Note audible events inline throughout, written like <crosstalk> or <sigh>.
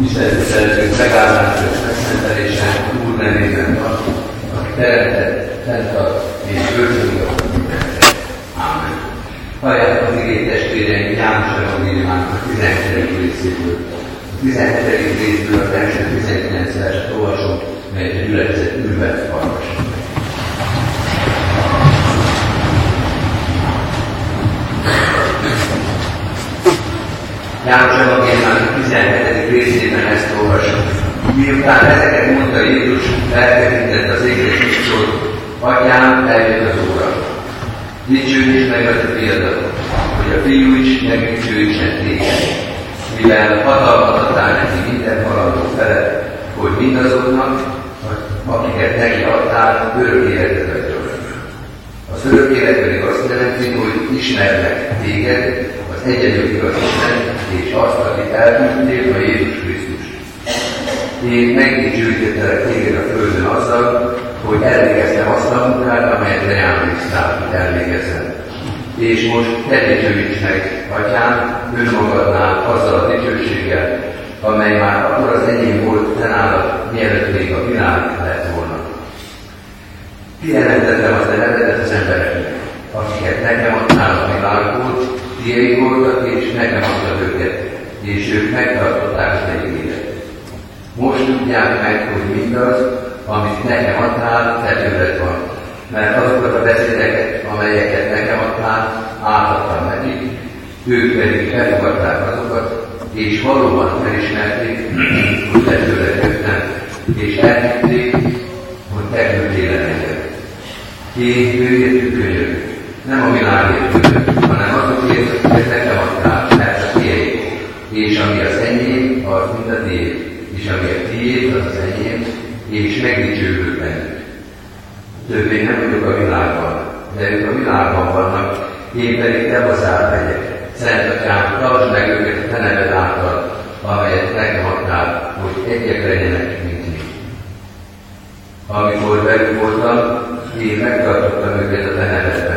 Isten szeretünk megállás és megszentelésen Úr nevében az, aki teremtett, fenntart és örülünk Ámen. Hallják az igét testvéreim János Evangéliumának a 17. részéből. A 17. részből az első 19 verset olvasom, melyet a gyülekezet ülve hallgasson. János Evangéliumának 17. részében ezt olvasom. Miután ezeket mondta Jézus, eltekintett az égre és Atyám, eljött az óra. Dicsőíts meg az a fiadat, hogy a fiú is megdicsőítsen téged, mivel hatalmat adtál neki minden halandó felett, hogy mindazoknak, akiket neki adtál, örök életet adjon. Az örök élet pedig azt jelenti, hogy ismernek téged, az egyedül Isten, és azt, akit elküldtél, a Jézus Krisztus. Én megdicsőítettelek téged a földön azzal, hogy elvégeztem azt a munkát, amelyet leányoztál, hogy elvégezem. És most te dicsőíts meg, Atyám, önmagadnál azzal a dicsőséggel, amely már akkor az enyém volt te nálad, mielőtt még a világ lett volna. Kijelentettem az nevedet az embereknek, akiket nekem adtál a világból, tiéd voltak, és adtad őket, és ők megtartották az egyélet. Most tudják meg, hogy mindaz, amit nekem adtál, te tőled van. Mert azokat a beszédeket, amelyeket nekem adtál, átadtam nekik, ők pedig elfogadták azokat, és valóban felismerték, <clears throat> hogy te tőled jöttem, és elhitték, hogy te küldtél engem. Én őért könyörök, nem a világért hanem azokért, hogy nekem adtál, mert a tiéd. És ami az enyém, az mind a tiéd. És ami a tiéd, az az enyém, és megdicsőülök bennük. Többé nem vagyok a világban, de ők a világban vannak, én pedig te hozzá megyek. Szent Atyám, tartsd meg őket a te neved által, amelyet nekem adtál, hogy egyek legyenek, mint mi. Amikor velük voltam, én megtartottam őket a te adtál,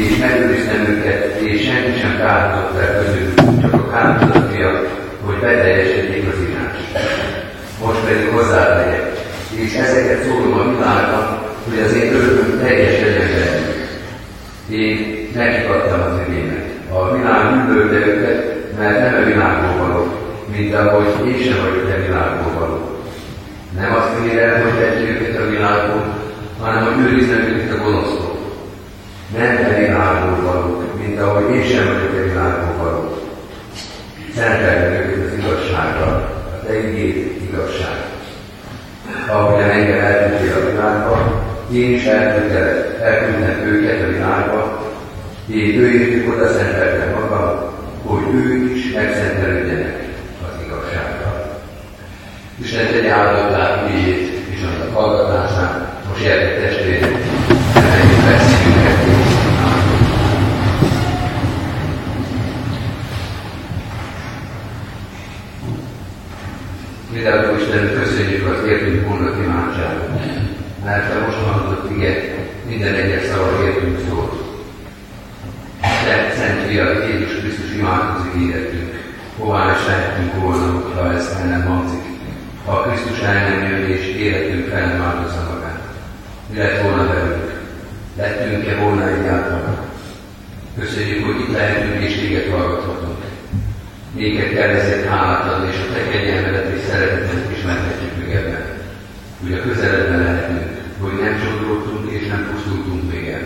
és megőriztem őket, és senki sem kárhozott el közülük, csak a kárhozott fiak, hogy beteljesedjék az írás. Most pedig hozzád megyek, és ezeket szólom a világnak, hogy az én örömöm teljes legyen velük. Én nekik adtam az igémet. A világ üldölte őket, mert nem a világból való, mint ahogy én sem vagyok a világból való. Nem azt kérem, hogy tegyük őket a világból, hanem hogy őriznek őket a gonosztól. Nem a világból valók, mint ahogy én sem vagyok a világból való. Szentelni őket az igazsággal, a te igét igazság. Ahogyan engem elküldtél a világba, én is elküldtem őket a világba, én őjétük oda szenteltem magam, hogy ők is megszentelődjenek az igazsággal. Isten tegye áldottá ügyét és annak hallgatásán, most gyertek testvérek, emeljük fel szívünket és Mindenkor Isten köszönjük az értünk mondott imádságot, mert a most hangzott ige minden egyes szava értünk szólt. Te, Szent Fia, Jézus Krisztus imádkozik életünk. Hová is lehetünk volna, ha ez el nem hangzik. Ha Krisztus el nem jön és életünk fel nem áldozza magát. Mi lett volna velünk? Lettünk-e volna egyáltalán? Köszönjük, hogy itt lehetünk és téged hallgathatunk. Néked kell ezért hálát adni, és a te kegyelmedet és szeretetet ismerhetjük meg ebben. Hogy a közeledben lehetünk, hogy nem sodródtunk és nem pusztultunk még el.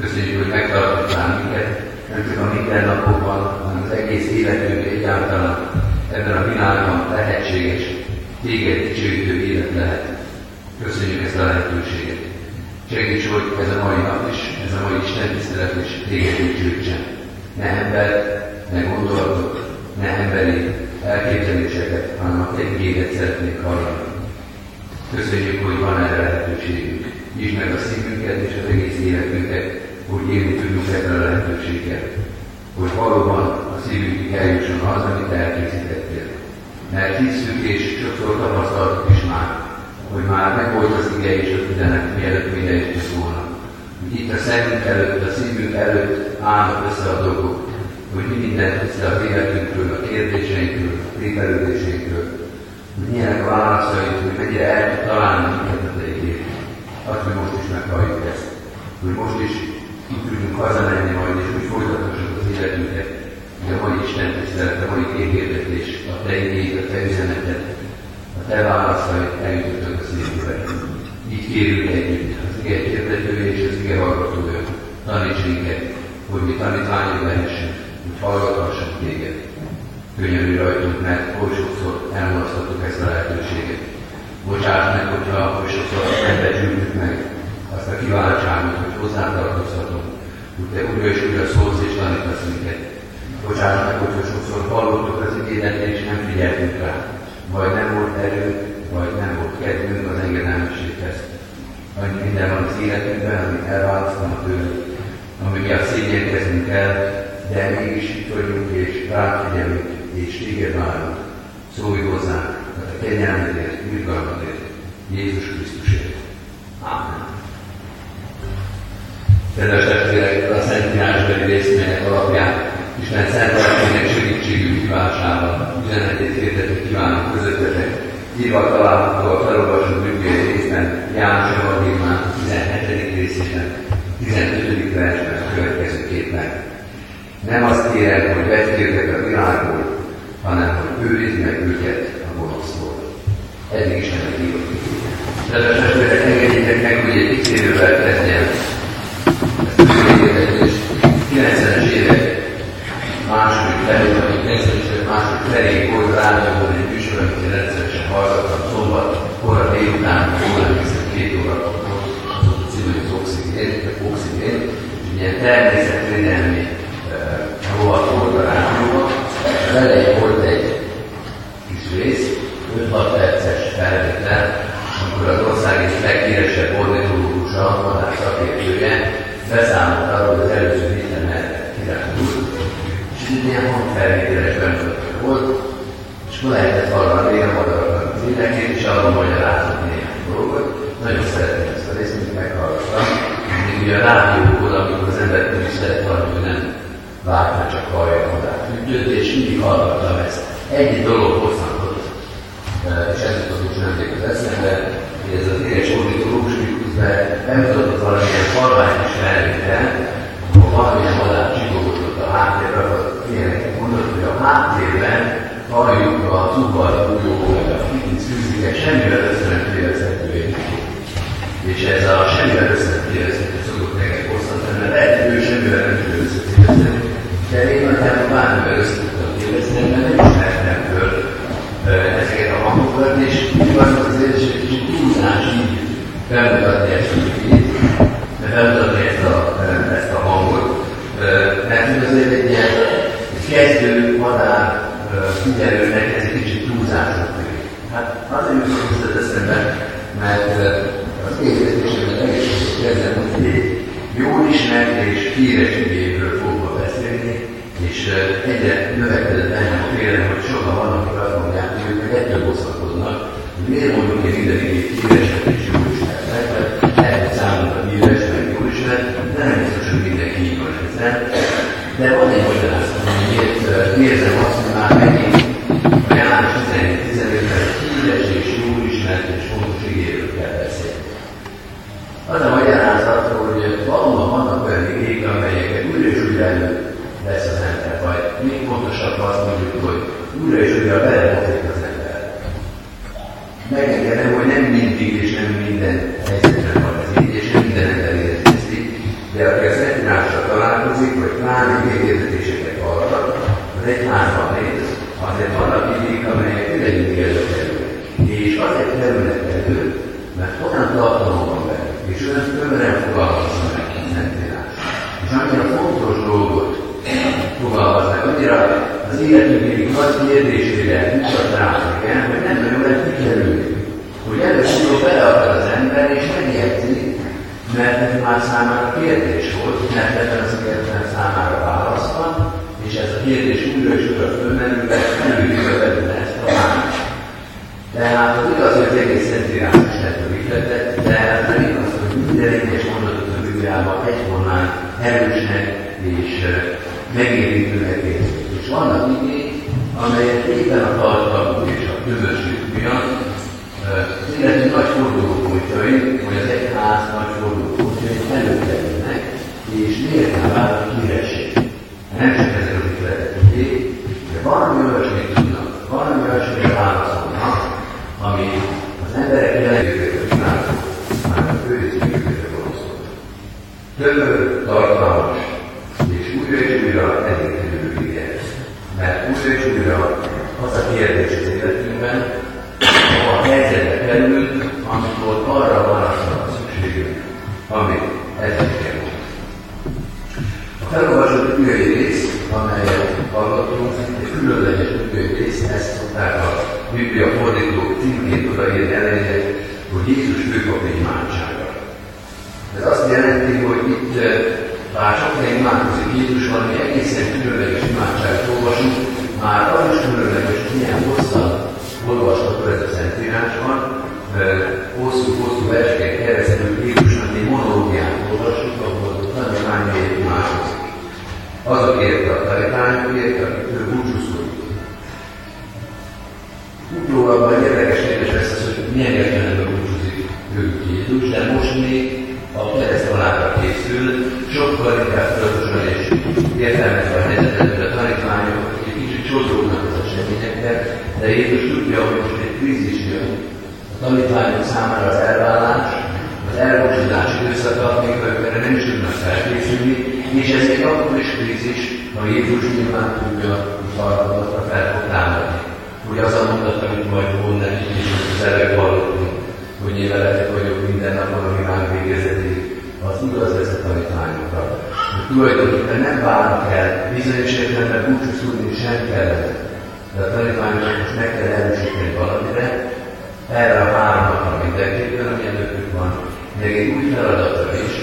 Köszönjük, hogy megtartottál minket, nem csak a mindennapokban, hanem az egész életünk egyáltalán ebben a világban lehetséges, téged dicsőítő élet lehet. Köszönjük ezt a lehetőséget. Segíts, hogy ez a mai nap is, ez a mai Isten tisztelet is téged dicsőítsen. Ne embert, ne gondolatot, ne emberi elképzeléseket, hanem a te igédet szeretnék hallani. Köszönjük, hogy van erre lehetőségünk. Nyisd meg a szívünket és az egész életünket, hogy élni tudjunk ebben a lehetőséggel. Hogy valóban a szívünkig eljusson az, amit elkészítettél. Mert hiszünk és sokszor tapasztaltuk is már, hogy már megvolt az ige és az üzenet, mielőtt még eljutott volna. Itt a szemünk előtt, a szívünk előtt állnak össze a dolgok, hogy mi mindent össze az életünkről, a kérdéseinkről, tépelődésénkről, hogy milyenek a válaszaink, hogy mennyire el tud találni minket a Azt, hogy most is meghalljuk ezt, hogy most is itt tudjunk hazamenni majd, és úgy folytathassuk az életünket, hogy a mai Isten tisztelet, a mai képérdetés, a Te igéd, a Te üzenetet, a Te válaszaid eljutottak a szívünkbe. Így kérjük együtt az ige hirdetője és az ige hallgatója, taníts minket, hogy mi tanítványok lehessünk, hogy hallgathassunk téged. Könyörű rajtunk, mert oly sokszor elmulasztottuk ezt a lehetőséget. Bocsáss meg, hogyha oly sokszor nem becsültük meg azt a kiváltságot, hogy hozzátartozhatunk, hogy te újra és újra szólsz és tanítasz minket. Bocsáss meg, hogyha sokszor hallottuk az igényet és nem figyeltünk rá. Vagy nem volt erő, vagy nem volt kedvünk az engedelmességhez. Annyi minden van az életünkben, amit elválasztanak tőle, ami miatt szégyenkezünk el, de mégis vagyunk, és ráfigyelünk, és téged várunk. Szólj hozzánk, a te kegyelmedért, irgalmadért, Jézus Krisztusért. Amen. Kedves testvérek, a Szent Írásbeli részmények alapján Isten szent lelkének segítségű kívánságban üzenetét hirdető kívánok közöttetek. Írva található a felolvasott Bibliai részben, János Evangéliumán 17. részében, 15. versben következőképpen. Nem azt kérem, hogy vegyétek a világból, hanem hogy őrizd meg őket a gonosztól. Eddig is nem írott. Kedves testvérek, engedjétek meg, hogy egy kicsit kezdjem. Ezt 90-es évek második felé, vagy 90-es évek második felé volt rádióban egy műsor, amit én rendszeresen hallgattam, szombat, kora délután, órán hiszem két óra volt, az a című az oxigén, vagy oxigén, és ilyen természetvédelmi rovat volt a rádióban, és elején volt egy kis rész, 5-6 perces felvétel, amikor az ország egyik leghíresebb ornitológusa, madár szakértője beszámolt arról, hogy az előző héten merre kirándult, és ez ilyen hangfelvételes bemutatója volt, és akkor lehetett hallani a madaraknak az énekét, és arról magyarázott néhány dolgot. Nagyon szeretném ezt a részt, mint meghallgattam. Még ugye a rádiókból, amikor az ember nem is lehet hallani, hogy nem várta csak hallja a madár ügyőt, és mindig hallgattam ezt. Egy dolog hozhatott, és ez jutott most nemrég az eszembe, hogy ez az édes ornitológus, miközben bemutatott valamilyen halványos felvétel, ahol valamilyen madár csipogott a háttérre, akkor ilyenek mondott, hogy a háttérben halljuk a tubbal bújó, meg a kicsit szűziket, semmivel össze nem félezhető És ez a semmivel össze nem félezhető szokott neked hosszantani, mert lehet, hogy ő semmivel nem tud összefélezhető, de én nagyjából bármivel össze tudtam félrezni, mert nem ismertem föl ezeket a hangokat, és igaz az érzés, hogy kicsit túlzás így bemutatni ezt a képét, bemutatni ezt a, ezt a hangot, mert azért egy ilyen kezdő madár figyelőnek ez egy kicsit túlzásnak tűnik. Hát azért jutott most az eszembe, mert az érzésemben egész kezdem, hogy egy jól ismert és híres ügyéből fogva beszélni, és egyre növekedett bennem a félelem, hogy sokan vannak, akik azt mondják, hogy ők ettől bosszankodnak, hogy miért mondjuk én minden igét híreset és jól ismertek, mert lehet számunkra híres, meg jól ismert, de nem biztos, hogy mindenki így van ezzel. De van egy magyarázat, hogy miért érzem azt, hogy már megint a János 17-15-ben híres és jól ismert és fontos igéről kell beszélni. Az a magyarázat, hogy valóban vannak olyan igék, amelyeket újra és újra elő lesz az ember, vagy még pontosabban azt mondjuk, hogy újra és újra belemozik az ember. Megengedem, hogy nem mindig és nem minden helyzetben van ez így, és nem minden ember érzi ezt így, de aki az egymással találkozik, vagy pláne hirdetéseket hallgat, az egyházban néz, azért vannak igék, amelyek mindegyik előkerülnek. És azért kerülnek elő, mert olyan tartalom van benne, és olyan tömören fogalmazza meg a Szentírás. És annyira fontos dolgot fogalmaznak, annyira az életünk egyik nagy kérdésére mutat rá, igen, hogy nem nagyon lehet kikerülni. Hogy először bele akar az ember, és megjegyzi, mert ez már számára kérdés volt, mert ebben az életben számára válasz van, és ez a kérdés újra és újra fölmerülve, előírja belőle ezt a választ. Tehát az igaz, hogy az egész szentírás is lett rövidített, de nem igaz, hogy minden egyes mondatot a Bibliában egyformán erősnek és megérintőnek érzik. És vannak igék, amelyek éppen a tartalmú és a közösség miatt az életünk nagy fordulópontjai, vagy az egyház nagy fordulópontjai előkerülnek, és miért válnak híresség. Nem csak ezek az ítéletek ügyé, de valami olyasmit tudnak, valami olyasmit válaszolnak, ami az emberek jelenlétét csinálnak, már a főzőjükre gonoszkodnak. Több tartalmas és újra és újra elégtérő ige. Mert újra és újra az a kérdés az életünkben, a helyzetbe kerülünk, amikor arra válaszra a szükségünk, amit ezekkel mond. A felolvasott ügyői rész, amelyet hallgatunk, egy különleges ügyői rész, ezt szokták a Biblia fordítók címként odaírni elejére, hogy Jézus főpap imádsága. Ez azt jelenti, hogy itt bár csak egy imádkozik Jézus, valami egészen különleges imádságot olvasunk, már az is tulajdonképpen nem várnak el, bizonyos értelemben búcsúszódni sem kellene. De a tanítványoknak most meg kell erősíteni valamire, erre a három napra mindenképpen, ami előttük van, még egy új feladatra is,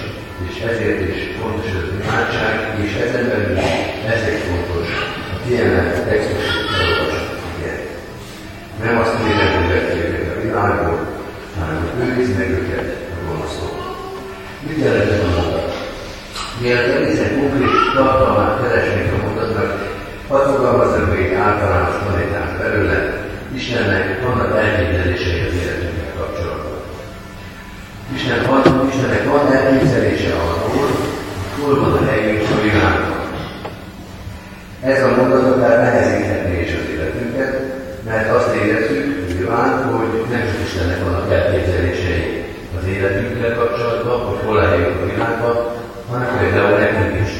és ezért is fontos az imádság, és ezen belül ezért fontos a kiemelt textus felolvasat. Nem azt kérem, hogy vetjék a világból, hanem hogy őriz meg őket a gonosztól. Mit jelent ez a mondat? Mielőtt egészen konkrét tartalmát keresnék a mondatnak, hadd fogalmazzam még egy általános tanítást belőle, Istennek vannak elképzelései az életünkkel kapcsolatban. Isten van, Istennek van elképzelése arról, hogy hol van a helyünk a világban. Ez a mondat akár nehezíthetné is az életünket, mert azt érezzük, nyilván, hogy nem csak Istennek vannak elképzelései az életünkkel kapcsolatban, hogy hol legyünk a világban, hanem például nekünk is.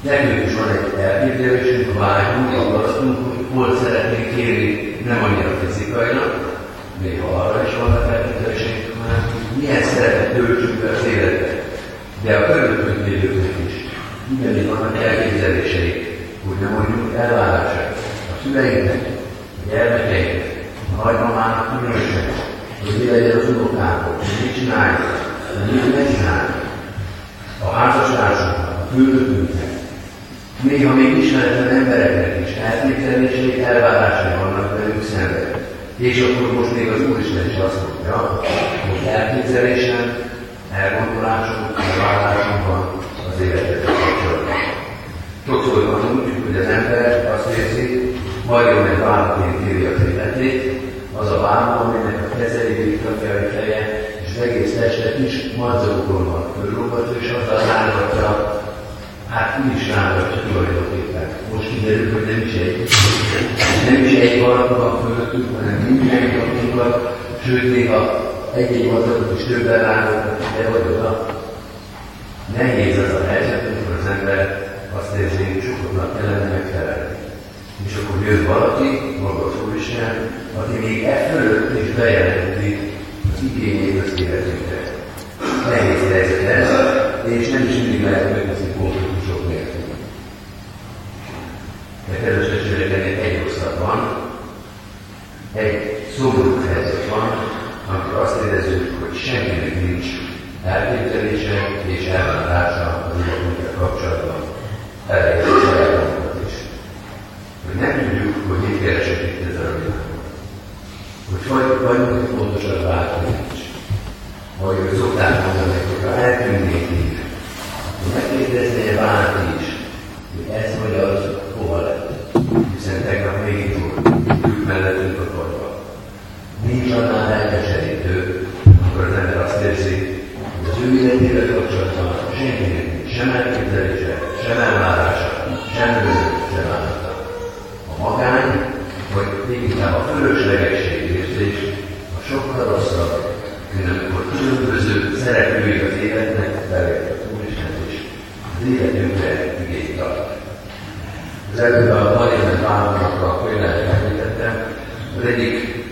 Nekünk is van egy elképzelésünk, vágyunk, akarasztunk, hogy hol szeretnénk élni, nem annyira fizikailag, még ha arra is vannak elképzelésünk, hanem milyen szerepet töltsünk be az életet. De a körülöttünk lévőknek is. Ugyanígy vannak elképzeléseik, hogy nem elvárások a szüleinknek, a gyermekeinknek, a nagymamának különösen, hogy mi legyen az unokánkok, hogy mit csináljuk, hogy mit ne csináljuk. A házastársunknak, a főnökünknek, néha még ismeretlen embereknek is elképzelései, elvárásai vannak velünk szemben. És akkor most még az Úristen is azt mondja, hogy elképzelésem, elgondolásom, elvárásom van az életet kapcsolatban. Úgy, hogy az ember azt érzi, majdnem egy vállaként éri az életét, az a vállal, aminek a kezei, a feje, és az egész teste kis madzagokon van körülolvatva, és azzal rángatja, hát mi is rángatja tulajdonképpen. Most kiderül, hogy nem is egy, nem is egy valaki van fölöttünk, hanem mindenki van, sőt, néha egy-egy madzagot is többen rángatnak ide vagy oda. Nehéz az a helyzet, amikor az ember azt érzi, hogy sokaknak kellene megfelelni. És akkor jön valaki, maga az Úristen, aki még e fölött is bejelenti az igényét az életünkre. Nehéz helyzet ez, és nem is mindig lehet meghozni konfliktusok nélkül. De kedves testvérek, egy rosszabb van, egy szomorú helyzet van, amikor azt érezzük, hogy senkinek nincs elképzelése és elvárása az életünkkel kapcsolatban. Elejét a sajátunkat is. Hogy nem tudjuk, hogy mit keresek itt ezen a világon. Hogy vagy, vagyunk pontosan bárki nincs. Ahogy ők szokták mondani, hogy ha eltűnnék így, akkor megkérdezné bárki is, hogy ez vagy az hova lett. Hiszen tegnap még itt életével kapcsolatban senkinek nincs sem elképzelése, sem elvárása, sem sem állata. A magány, vagy inkább a fölöslegesség érzés, a sokkal rosszabb, mint amikor különböző szereplői az életnek belépett Úristen is az életünkre igényt tart. Az előbb a Marianne Bálnak a könyvet említettem, az egyik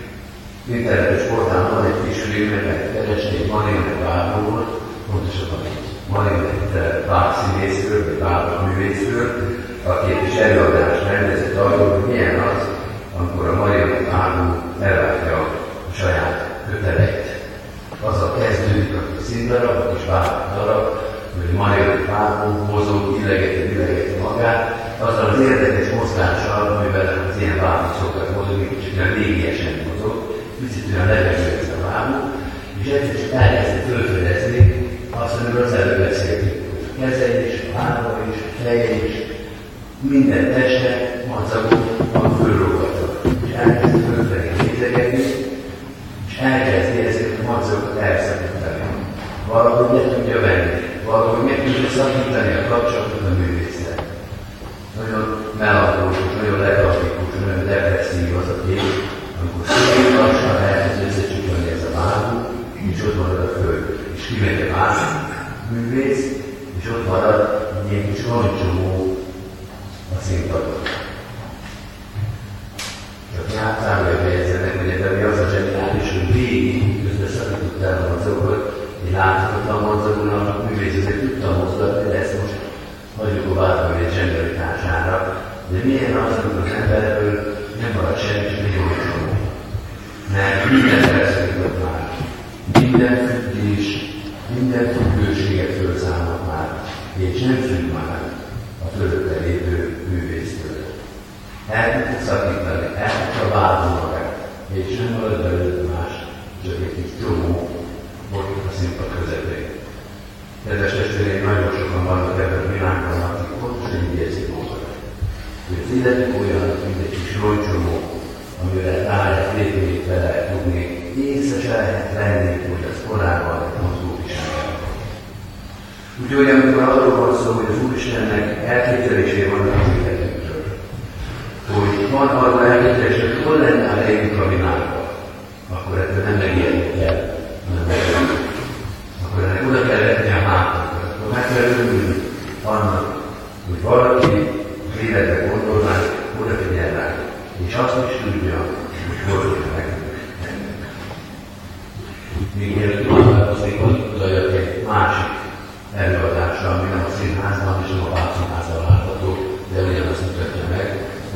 internetes portálon van egy kis filmet, keresni egy Marianne Bálról, pontosabban Marianne Bál színészről, vagy Bál művészről, aki egy kis előadást rendezett arról, hogy milyen az, amikor a Marianne Báló elváltja a saját köteleit. Azzal kezdődik a színdarab, a kis darab, hogy Marianne Báló mozog, illegeti, illegeti magát, azzal az érdekes mozgással, amivel az ilyen lábuk szoktak mozogni, kicsit olyan légiesen mozog, picit olyan levegő ez a lábuk, és egyszer csak elkezdte fölfedezni azt, amiről az előbb beszéltünk. Keze is, lába is, feje is, minden teste macagok van fölrógatva. És elkezdi fölfelé nézegetni, és elkezdi ezeket a macagokat elszakítani. Valahogy le tudja venni, valahogy meg tudja szakítani a kapcsolatot a művészet nagyon melankólikus, nagyon letartikus, nagyon depresszív az a kép, amikor szépen lassan elkezd összecsukani ez a vágó, és ott marad a föld. És kimegy a más művész, és ott marad egy ilyen kis roncsomó a színpadon. Csak nyártámra fejezzenek, hogy ebben mi az a zseniális, hogy végig közbeszakított el a mozdokot, egy láthatatlan mozdogon a művész azért tudta mozgatni, de ezt most hagyjuk a várban egy zsengeritására, de milyen az, amikor az emberből nem marad semmi, csak egy olcsó. Mert minden felszakított már, minden függés, minden függőséget felszámolt már, és nem függ már a fölötte lévő művésztől. El tudja szakítani, el tudja válni magát, és nem marad belőle más, csak egy kis csomó ott a színpad közepén. Kedves testvéreim, nagyon sokan vannak ebben a világban, akik pontosan így érzik magukat. Hogy az életük olyan, mint egy kis roncsomó, amire rá lehet lépni, be lehet tudni, észre se lehet venni, hogy az korábban egy mozgó is Úgyhogy amikor arról van szó, hogy az Úristennek elképzelésé van az életünkről, hogy van arra elképzelés, hogy hol lenne a helyünk a világban, akkor ettől nem megijedni kell, hanem megijedni akkor ennek oda kell letni a hátunkra. Akkor meg kell örülni annak, hogy valaki az életbe gondolná, oda figyel rá, és azt is tudja, hogy hol tudja nekünk. Még mielőtt megváltozik, utaljak egy másik előadásra, ami nem a színházban és nem a Bácsinházban látható, de ugyanazt mutatja meg.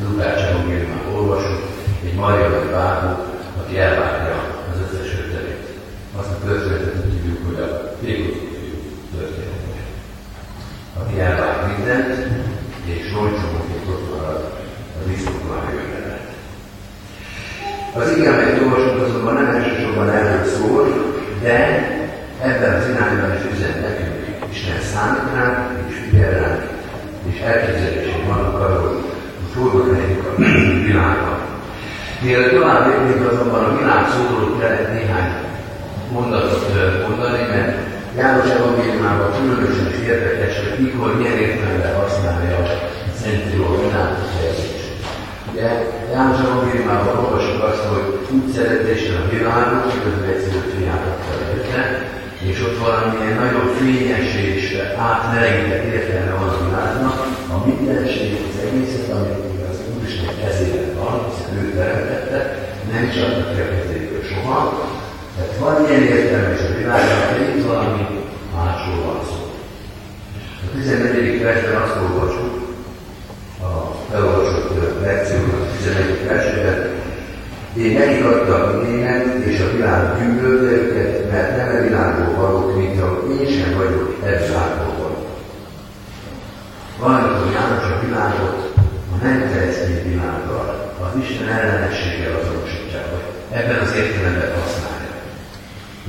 Lukács Evangéliumát olvasok, egy Mariai Bábú, aki elvárja az összes ötletét. Azt a történetet tudjuk, hogy a Pékotik története. Aki elvár mindent, és roncsomokért ott marad a viszontlán jövelet. Az igen, amelyet olvasunk, azonban nem elsősorban erről szól, de ebben az irányban is üzen nekünk. Isten számít ránk, és figyel ránk, és elképzelésünk vannak arról, hogy hol helyünk a világban. Mielőtt tovább lépnék azonban a világ szóról kellett néhány mondatot mondani, mert János Evangéliumában különösen érdekes, hogy mikor milyen értelemben használja a Szentíró világkifejezést. Ugye János Evangéliumában olvasjuk azt, hogy úgy szerette a világot, hogy az egyszerű előtte, és ott valamilyen nagyon fényes és átmelegített értelme van a világnak, a mindenség, az egészet, amit kezében van, hiszen ő teremtette, nem csak a kezéből soha, tehát van ilyen értelme is a világban, de itt valami másról van szó. A 14. versben azt olvasjuk, a felolvasott lekciónak a 11. versében, én nekik adtam német, és a világ gyűlölte őket, mert nem a világból valók, mint ahogy én sem vagyok e világból való. Valamikor János a világot a nem keresztény világgal, az Isten ellenességgel azonosítja, hogy ebben az értelemben használja.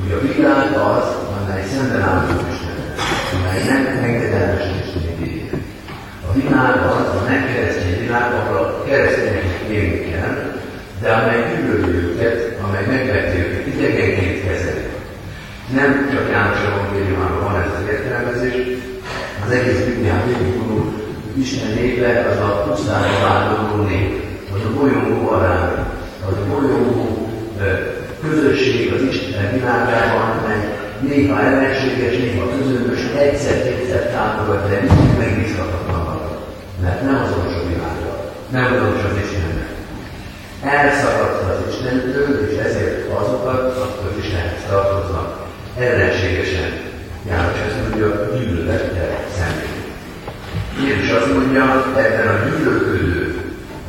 Ugye a világ az, amely szemben áll az Istennel, amely nem engedelmes Isten A világ az, a nem keresztény világ, ahol a keresztényeknek élni kell, de amely gyűlöli őket, amely megveti őket, idegenként kezeli. Nem csak János evangéliumában van ez az értelmezés, az egész Biblián végigvonul, hogy Isten népe az a pusztára vándorló nép, az a bolyongó arány, az a bolyongó közösség az Isten világában, amely néha ellenséges, néha közömbös, egyszer-kétszer támogat, de mindig megbízhatatlan marad. Mert nem azonos a világgal, nem azonos az Istennek. Elszakadta az Istentől, és ezért azokat, akik az Istenhez tartoznak, ellenségesen János ezt mondja, gyűlölettel szemben. Jézus azt mondja, ebben a gyűlölködő,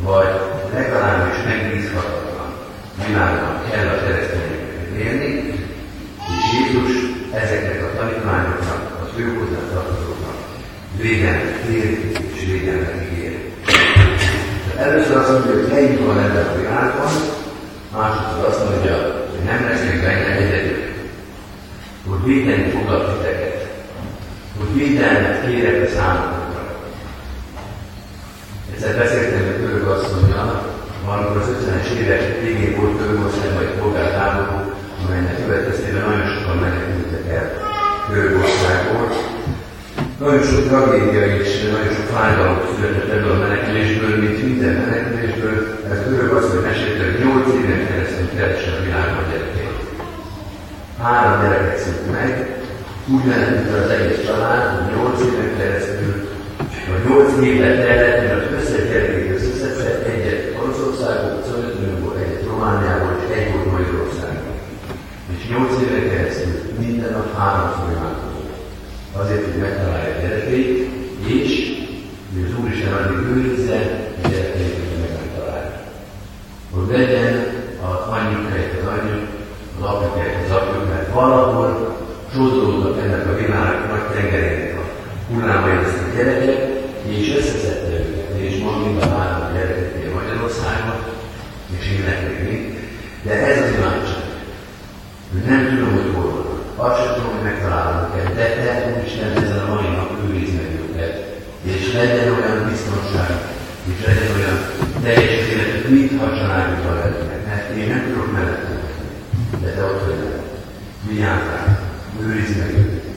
vagy legalábbis megbízhatatlan világban kell a keresztényeket élni, és Jézus ezeknek a tanítványoknak, az ő hozzá tartozóknak védelmet kér és védelmet ígér. Először azt mondja, hogy helyünk van ebben a világban, másodszor azt mondja, hogy nem lesznek benne egyedül, hogy védeni foglak titeket, hogy védelmet kérek a számotokra. Egyszer beszéltem egy török asszonynal, valamikor az 50-es évek végén volt Törökországban egy polgártáború, amelynek következtében nagyon sokan menekültek el Görögországból. Nagyon sok tragédia és nagyon sok fájdalom született ebből a menekülésből, mint minden menekülésből. Ez görög az, hogy hogy 8 éven keresztül keresse a világban gyerekét. Három gyereket szült meg, úgy menekült az egész család, hogy 8 éven keresztül, vagy 8 évet tellett, mert az összes gyerekét összeszedte, egyet Oroszországból, Szovjetunióból, egyet Romániából, és egy volt Magyarországon. És 8 éven keresztül minden nap háromszor imádkozott. Azért, hogy megtalálja gyerekét, és az Úristen addig őrizze, gyerekét, hogy meg megtalálja. Hogy legyen az anyjuk helyett az anyjuk, az apjuk helyett az apjuk, mert valahol sodródnak ennek a világ nagy tengerének a hullámai ezt a gyereket, és összeszedte őket, és ma mind a három gyereket Magyarországon, és élnek még mind. De ez az imádság, hogy nem tudom, hogy hol van. Azt sem tudom, hogy megtalálom őket, de te, Úristen, ezen a mai nap őrizd meg őket, és legyen olyan biztonság, és legyen olyan teljes életük, mintha a családjukban lennének. Mert én nem tudok mellettem, de te ott vagy velem. Vigyázzál, őrizd meg őket.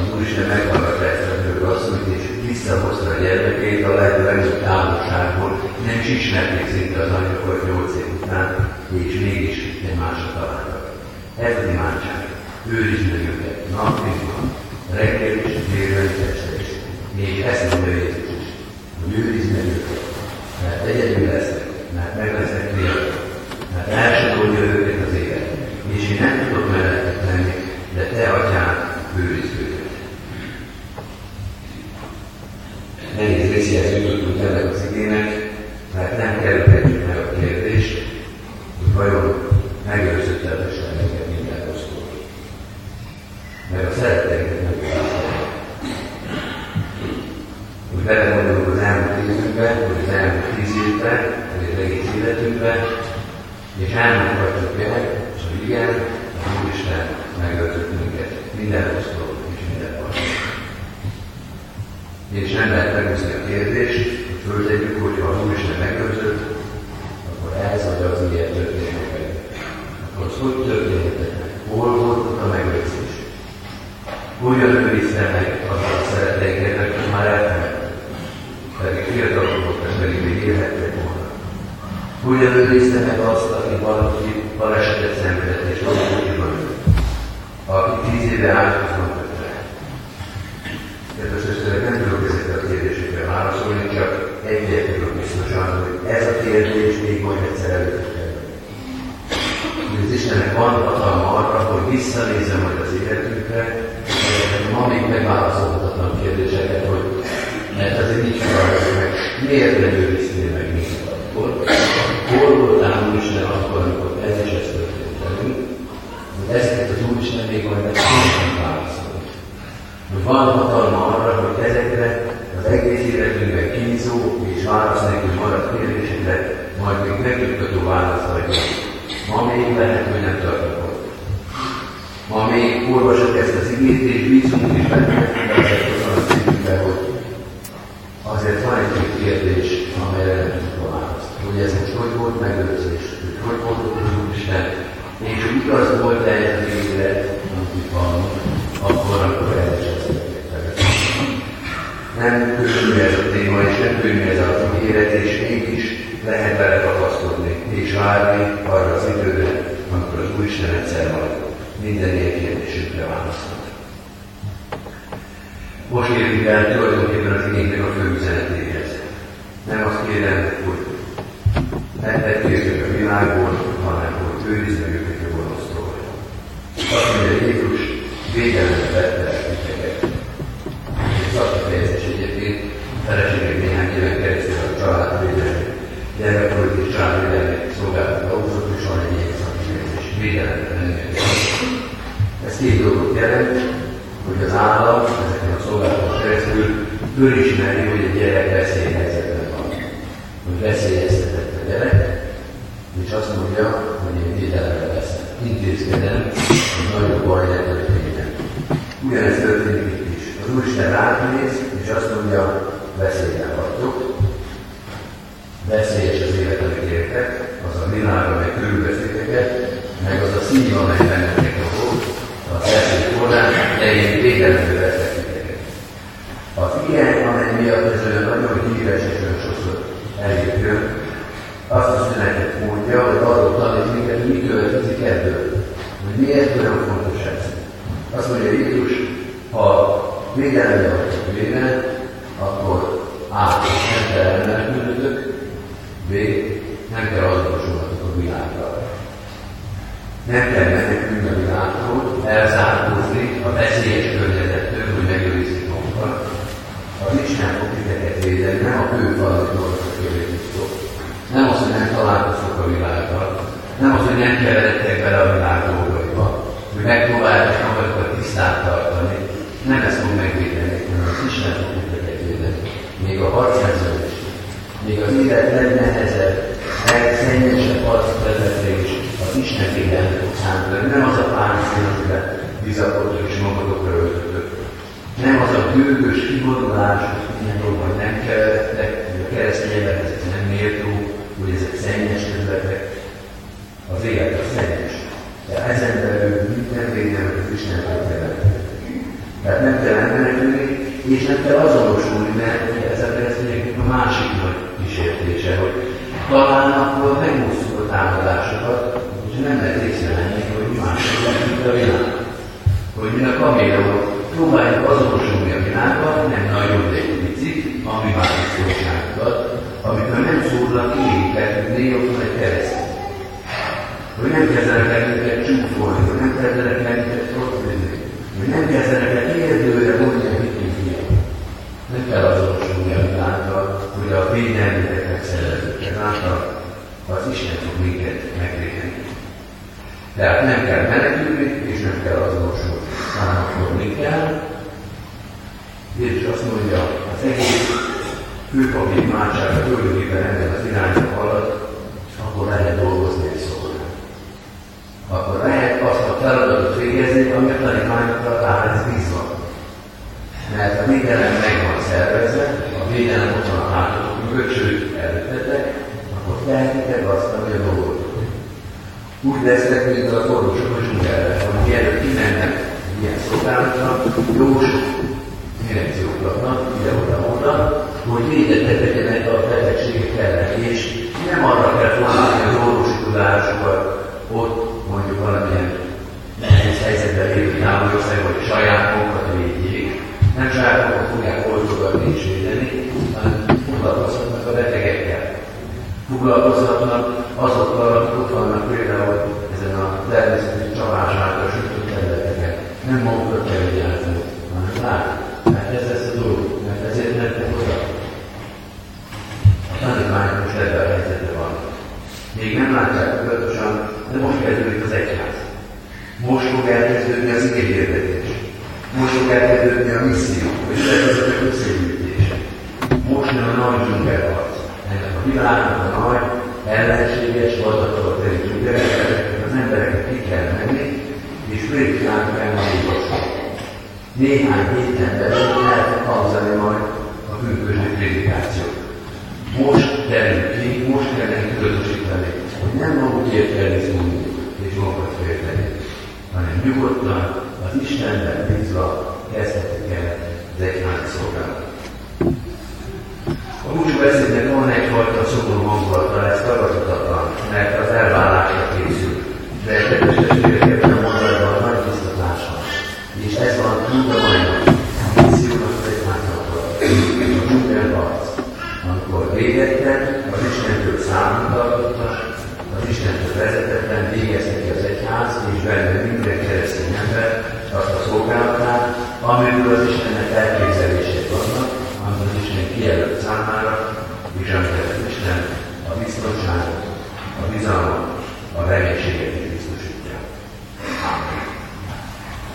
Az Úristen meghallgatta ezt a nők asszonyt, és visszahozta a gyermekét a lehető legjobb távolságból. Nem is ismerték szinte az anyjukat nyolc év után, és mégis egymásra találtak. Ez az imádság. Őrizd meg őket nap mint van, reggel is, délben is, este is. És ezt mondja Jézus is, hogy őrizd meg őket, mert egyedül lesznek, mert meg lesznek fiatalok, mert elsodolja őket az élet. És én nem tudok mellettek lenni, de te, atyám, őrizd őket. Részéhez jutottunk ennek az igének, mert nem kerülhetjük meg a kérdést, hogy vajon megőrzött el Isten neked minden rosszul. Meg a szeretteinket megőrzött Hogy belegondolunk az elmúlt évünkben, vagy az elmúlt tíz évben, vagy az egész életünkben, és elmondhatjuk meg, hogy igen, az Úristen megőrzött minket minden rosszul és minden rosszul. És nem lehet megúszni a kérdést, hogy föltegyük, hogy ha az Úristen megőrzött, akkor ez vagy az ilyen történik meg. Akkor az hogy történhetett meg? Hol volt ott a megőrzés? Hogyan őrizte meg azokat a szeretteinket, akik már eltemettek? Pedig fiatalok voltak, pedig még élhettek volna. Hogyan őrizte meg azt, aki valaki balesetet szenvedett és valójában aki tíz éve áldoznak Kedves testvérek, nem tudok ezekre a kérdésekre válaszolni, csak egyet tudok biztosan, hogy ez a kérdés még majd egyszer előtt hogy az Istennek van hatalma arra, hogy visszanézze majd az életünkre, ma még megválaszolhatatlan kérdéseket, hogy mert azért így fogalmazom meg, miért nem őriztél meg minket akkor, hol voltál Úristen akkor, amikor ez és ez történt velünk, ezeket az Úristen még majd meg Thank <laughs> you. Most érjük el tulajdonképpen az igénynek a fő üzenetéhez. Nem azt kérem, hogy fölismeri, hogy egy gyerek veszélyhelyzetben van. Hogy veszélyeztetett a gyerek, és azt mondja, hogy én védelemre veszem. Intézkedem, hogy nagyobb baj ne történjen. Ugyanez történik itt is. Az Úristen ránéz, és azt mondja, veszélyben vagytok. Veszélyes az élet, amit értek, az a világ, amely körülveszélyeket, meg az a szív, amely bennetek a a veszély forrás, de én védelemre veszek titeket. Az ilyen, amely miatt ez olyan sokszor eljön, azt az üzenetet mondja, hogy arról tanít minket, mi következik ebből. Hogy miért olyan fontos ez. Azt mondja Jézus, ha védelemre vagyok véve, akkor A. Nem kell elmenekülnötök, B. Nem kell azonosulnatok a világgal. Nem kell menekülni a világtól, elzárkózni a veszélyes környezettől, hogy megőrizzük magunkat. Az Isten fog titeket védeni, nem a kőfalat dolgokat kérdezitok. Nem az, hogy nem találkoztok a világgal, nem az, hogy nem keveredtek bele a világ dolgaiba, hogy megpróbáljátok magatokat tisztán tartani. Nem ezt fog megvédeni, hanem az Isten fog titeket védeni. Még a harcrendszerben is. Még az élet legnehezebb, legszennyesebb harcterületre is az Isten védelmet fog számítani. Nem az a páncél, amiben bizakodtok és magatokra öltötök. Nem az a bőgös kivonulás, hogy ilyen dolgok nem kellettek, hogy a keresztény emberhez ez nem méltó, hogy ezek szennyes területek. Az élet a szennyes. De ezen belül minden védelmet Isten kell Tehát nem kell elmenekülni, és nem kell azonosulni, mert ez a keresztényeknek a másik nagy kísértése, hogy talán akkor megúsztuk a támadásokat, és nem lehet észrevenni, hogy mások a világ. Hogy mi a kaméleon próbáljuk azonosulni a világban, nem nagyon, egy picit, ami változóságokat, amikor nem szólnak ki, mert néha egy keresztény. Hogy nem kezdenek el minket csúfolni, hogy nem kezdenek el minket fordulni, hogy nem kezdenek el kérdőre mondani, hogy mit Nem kell azonosulni a világgal, hogy a védelmüket megszerezzük. Ezáltal az Isten fog minket megvédeni. Tehát nem kell menekülni, és nem kell azonosulni. Hanem akkor mi kell? Jézus azt mondja, az egész főpapi imádság tulajdonképpen ebben az irányba halad, akkor lehet dolgozni egy szolgálat. Akkor lehet azt a feladatot végezni, ami a tanítványokra rá lesz bízva. Mert a védelem meg van szervezve, a védelem ott van hátatok mögött, sőt, előttetek, akkor tehetitek azt, ami a dolgot úgy lesznek, mint a orvosok a dzsungelben, hogy mielőtt kimennek ilyen szolgálatra, jó sok direkciók ide-oda-oda, hogy védettek legyenek a betegségek ellen, és nem arra kell fordulni az orvosi tudásokat, ott mondjuk valamilyen nehéz helyzetben lévő távolország, vagy saját magukat védjék, nem saját magukat fogják oldogatni és védeni, hanem foglalkozhatnak a betegekkel foglalkozhatnak azokkal, ott vannak például ezen a természeti csalás által sütött területeken. Nem magukat kell vigyázni, hanem lát, mert ez lesz a dolog, mert ezért mentek oda. A tanítványok most ebben a helyzetben van. Még nem látják tudatosan, de most kezdődik az egyház. Most fog elkezdődni az igényérdetés. Most fog elkezdődni a misszió, és szervezetek összegyűjtése. Most jön a nagy dzsungelharc ennek a világnak a nagy, ellenséges, dzsungeleket, az embereket ki kell menni, és prédikálni kell Magyarországon. Néhány héten belül lehet hallani majd a pünkösdi prédikációt. Most terül ki, most kell neki tudatosítani, hogy nem magukért kell izgulni, és magukat hanem nyugodtan az Istenben bízva kezdhetik el az egyházi szolgálatot. A búcsú beszédnek szomorú hangulata, ez tagadhatatlan, mert az elvállásra készül. De kedves testvérek, a mondatban nagy biztatás van. És ez van mind a mai nap. A missziónak az egyháznak a munkálat, amikor védetlen, az Istentől számot tartottak, az Istentől vezetetlen végezte ki az egyház, és benne minden keresztény ember azt a szolgálatát, amiből az Istennek elképzelések vannak, amit az Isten kijelölt számára, és amivel az Isten a biztonságot, a bizalmat, a reménységet is biztosítja.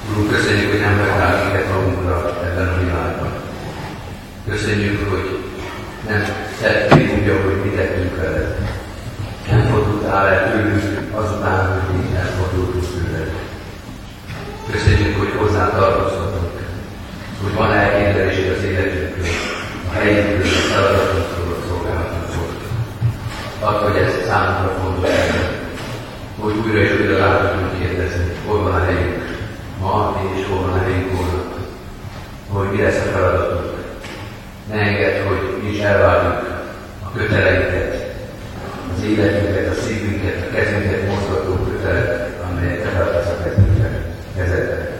Úrunk, köszönjük, hogy nem megállt minket magunkra ebben a világban. Köszönjük, hogy nem tettünk úgy, ahogy mi tettünk veled. Nem fordultál el tőlünk azután, hogy mi elfordultunk tőled. Köszönjük, hogy hozzá tartozhatunk, hogy van elképzelésed az életünkről, a helyünkről, a szolgálatunkról. Add, hogy ez számunkra fontos hogy újra és újra rá tudunk kérdezni, hol van a helyünk ma, és hol van a helyünk holnap, hogy mi lesz a feladatunk. Ne engedd, hogy mi is elvárjuk a köteleinket, az életünket, a szívünket, a kezünket mozgató kötelet, amelyet te tartasz a kezünkre, kezedre.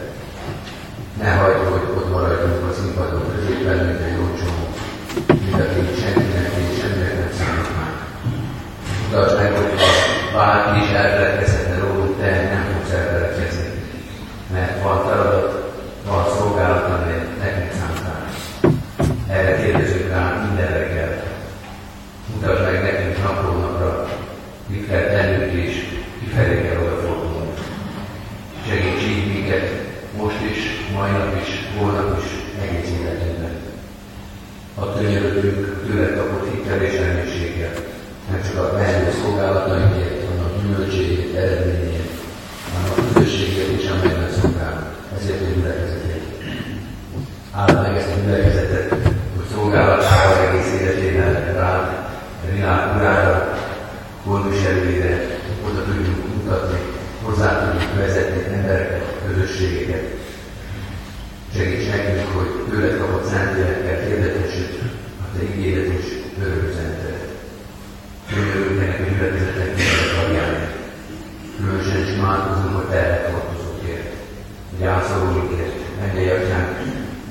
Ne hagyd, hogy ott maradjunk a színpadon középen, mint egy jó csomó, mint aki senkinek és semminek nem számít már. Mutasd meg, hogy ha bárki is elfeledkezhetne róluk, te nem fogsz elfeledkezni. Mert van feladat, van szolgálat, amelyet nekünk szántál. Erre kérdezünk rá minden reggel. Mutasd meg nekünk napról napra, mit kell tennünk és kifelé kell odafordulnunk. Segíts így minket most is, mai nap is, holnap is, egész életünkben. A könyörögünk tőle kapott hittel és reménységgel, nem csak a lehető szolgálatainkért, annak gyümölcségét, eredményét, hanem a közösségét is, amelyben szolgálunk. Ezért a gyülekezetét. Áld meg ezt a gyülekezetet, hogy szolgálatával egész életében rád, a világ urára, gondviselőjére oda tudjunk mutatni, hozzá tudjuk vezetni embereket, közösségeket. Segíts nekünk, hogy tőled kapott szentlélekkel hirdetessük a te ígéret és öröküzenetet. Könyörülünk ennek a gyülekezetnek minden tagjának. Különösen is imádkozunk a terhet tartozókért, a gyászolóikért, mennyei atyánk,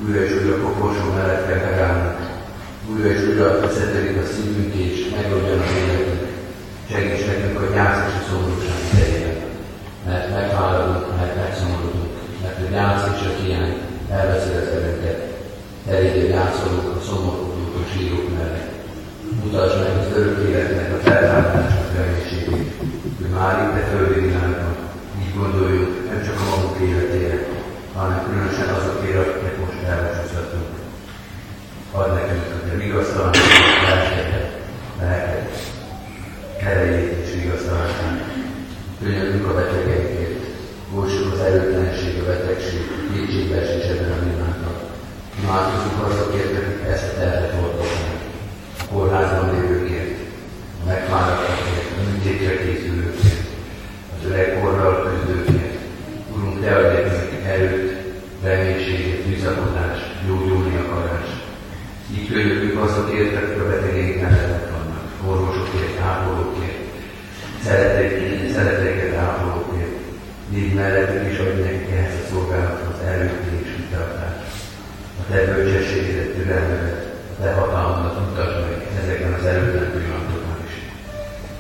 újra és újra koporsó mellett kell megállnunk, újra és újra összetörik a szívünk és megoldjon az életünk. Segíts nekünk a gyász és a szomorúság idejében, mert megfáradunk, mert megszomorodunk, mert a gyász és a hiány elveszi az erőnket. A szomorúdók, a sírok mellett. Mutasd meg az örök életnek a feltámadásnak reménységét,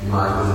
my